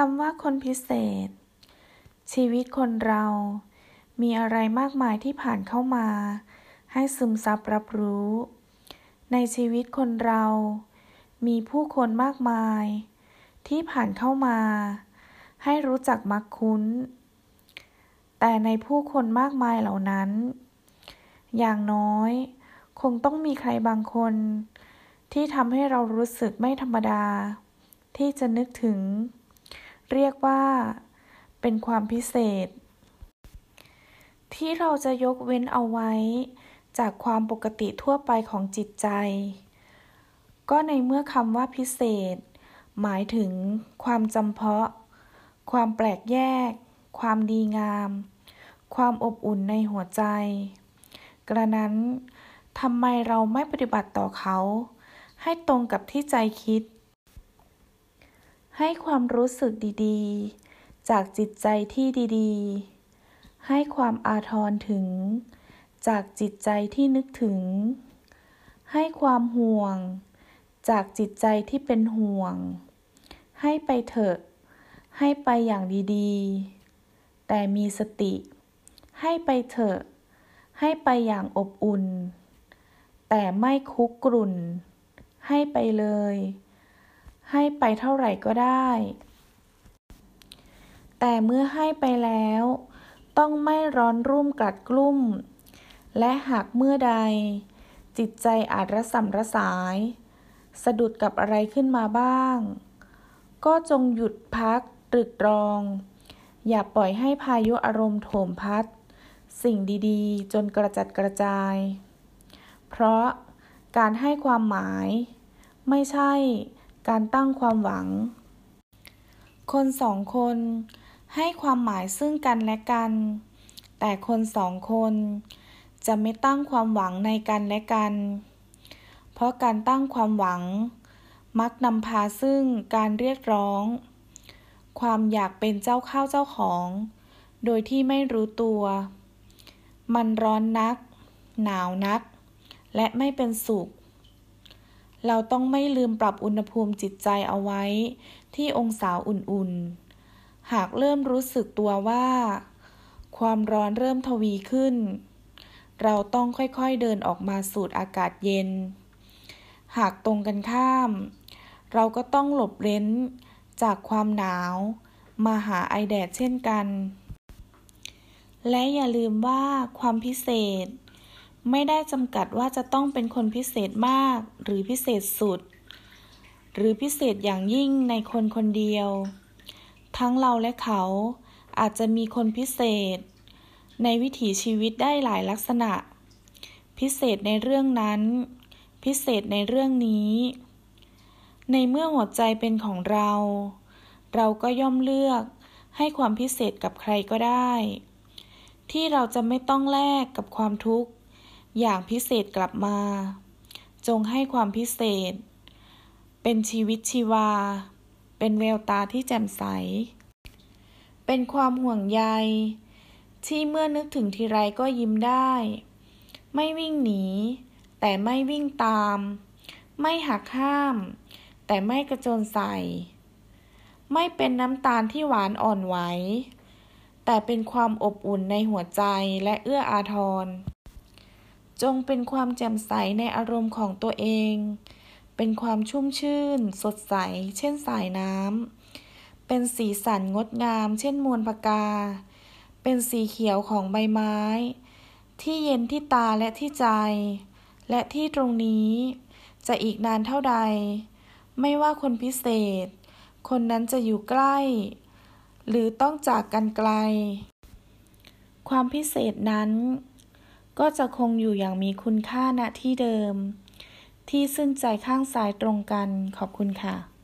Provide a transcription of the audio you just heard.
คำว่าคนพิเศษ ชีวิตคนเรา มีอะไรมากมายที่ผ่านเข้ามา ให้ซึมซับรับรู้ ในชีวิตคนเรา มีผู้คนมากมาย ที่ผ่านเข้ามา ให้รู้จักมักคุ้น แต่ในผู้คนมากมายเหล่านั้น อย่างน้อย คงต้องมีใครบางคน ที่ทำให้เรารู้สึกไม่ธรรมดา ที่จะนึกถึง เรียกว่า เป็นความพิเศษ ที่เราจะยกเว้นเอาไว้ จากความปกติทั่วไปของจิตใจ ก็ในเมื่อคำว่าพิเศษ หมายถึงความจำเพาะ ความแปลกแยก ความดีงาม ความอบอุ่นในหัวใจ กระนั้นทำไมเราไม่ปฏิบัติต่อเขา ให้ตรงกับที่ใจคิด ให้ความรู้สึกดีๆ จากจิตใจที่ดีๆ ให้ความอาทรถึง จากจิตใจที่นึกถึง ให้ความห่วง จากจิตใจที่เป็นห่วง ให้ไปเถอะ ให้ไปอย่างดีๆ แต่มีสติ ให้ไปเถอะ ให้ไปอย่างอบอุ่น แต่ไม่คุกกรุ่น ให้ไปเลย ให้ไปเท่าไหร่ก็ได้ แต่เมื่อให้ไปแล้ว ต้องไม่ร้อนรุ่มกัดกลุ่ม และหากเมื่อใด จิตใจอาจระสำระสาย สะดุดกับอะไรขึ้นมาบ้าง ก็จงหยุดพักตรึกตรอง อย่าปล่อยให้พายุอารมณ์โถมพัด สิ่งดีๆ จนกระจัดกระจาย เพราะการให้ความหมาย ไม่ใช่ การตั้งความหวัง คนสองคนให้ความหมายซึ่งกันและกัน แต่คนสองคนจะไม่ตั้งความหวังในกันและกัน เพราะการตั้งความหวัง มักนำพาซึ่งการเรียกร้อง ความอยากเป็นเจ้าข้าวเจ้าของ โดยที่ไม่รู้ตัว มันร้อนนัก หนาวนัก และไม่เป็นสุข เราต้องไม่ลืมปรับอุณหภูมิจิตใจเอาไว้ ที่องศาอุ่นๆ หากเริ่มรู้สึกตัวว่า ความร้อนเริ่มทวีขึ้น เราต้องค่อยๆเดินออกมาสูดอากาศเย็น หากตรงกันข้าม เราก็ต้องหลบเร้นจากความหนาว มาหาไอแดดเช่นกัน และอย่าลืมว่าความพิเศษ ไม่ได้จำกัดว่าจะต้องเป็นคนพิเศษมาก หรือพิเศษสุด หรือพิเศษอย่างยิ่งในคนคนเดียว ทั้งเราและเขาอาจจะมีคนพิเศษ ในวิถีชีวิตได้หลายลักษณะ พิเศษในเรื่องนั้น พิเศษในเรื่องนี้ ในเมื่อหัวใจเป็นของเรา เราก็ย่อมเลือกให้ความพิเศษกับใครก็ได้ ที่เราจะไม่ต้องแลกกับความทุกข์ อย่างพิเศษกลับมา จงให้ความพิเศษ เป็นชีวิตชีวา เป็นแววตาที่แจ่มใส เป็นความห่วงใย ที่เมื่อนึกถึงทีไรก็ยิ้มได้ ไม่วิ่งหนี แต่ไม่วิ่งตาม ไม่หักห้าม แต่ไม่กระโจนใส่ ไม่เป็นน้ำตาลที่หวานอ่อนไหวแต่เป็นความอบอุ่นในหัวใจและเอื้ออาทร จงเป็นความแจ่มใสในอารมณ์ของตัวเอง เป็นความชุ่มชื่น สดใส เช่นสายน้ำ เป็นสีสันงดงาม เช่นมวลปากกา เป็นสีเขียวของใบไม้ ที่เย็นที่ตาและที่ใจ และที่ตรงนี้ จะอีกนานเท่าใด ไม่ว่าคนพิเศษ คนนั้นจะอยู่ใกล้ หรือต้องจากกันไกล ความพิเศษนั้น ก็จะคงอยู่อย่างมีคุณค่าณที่เดิม ที่ซึ่งใจข้างซ้ายตรงกันขอบคุณค่ะ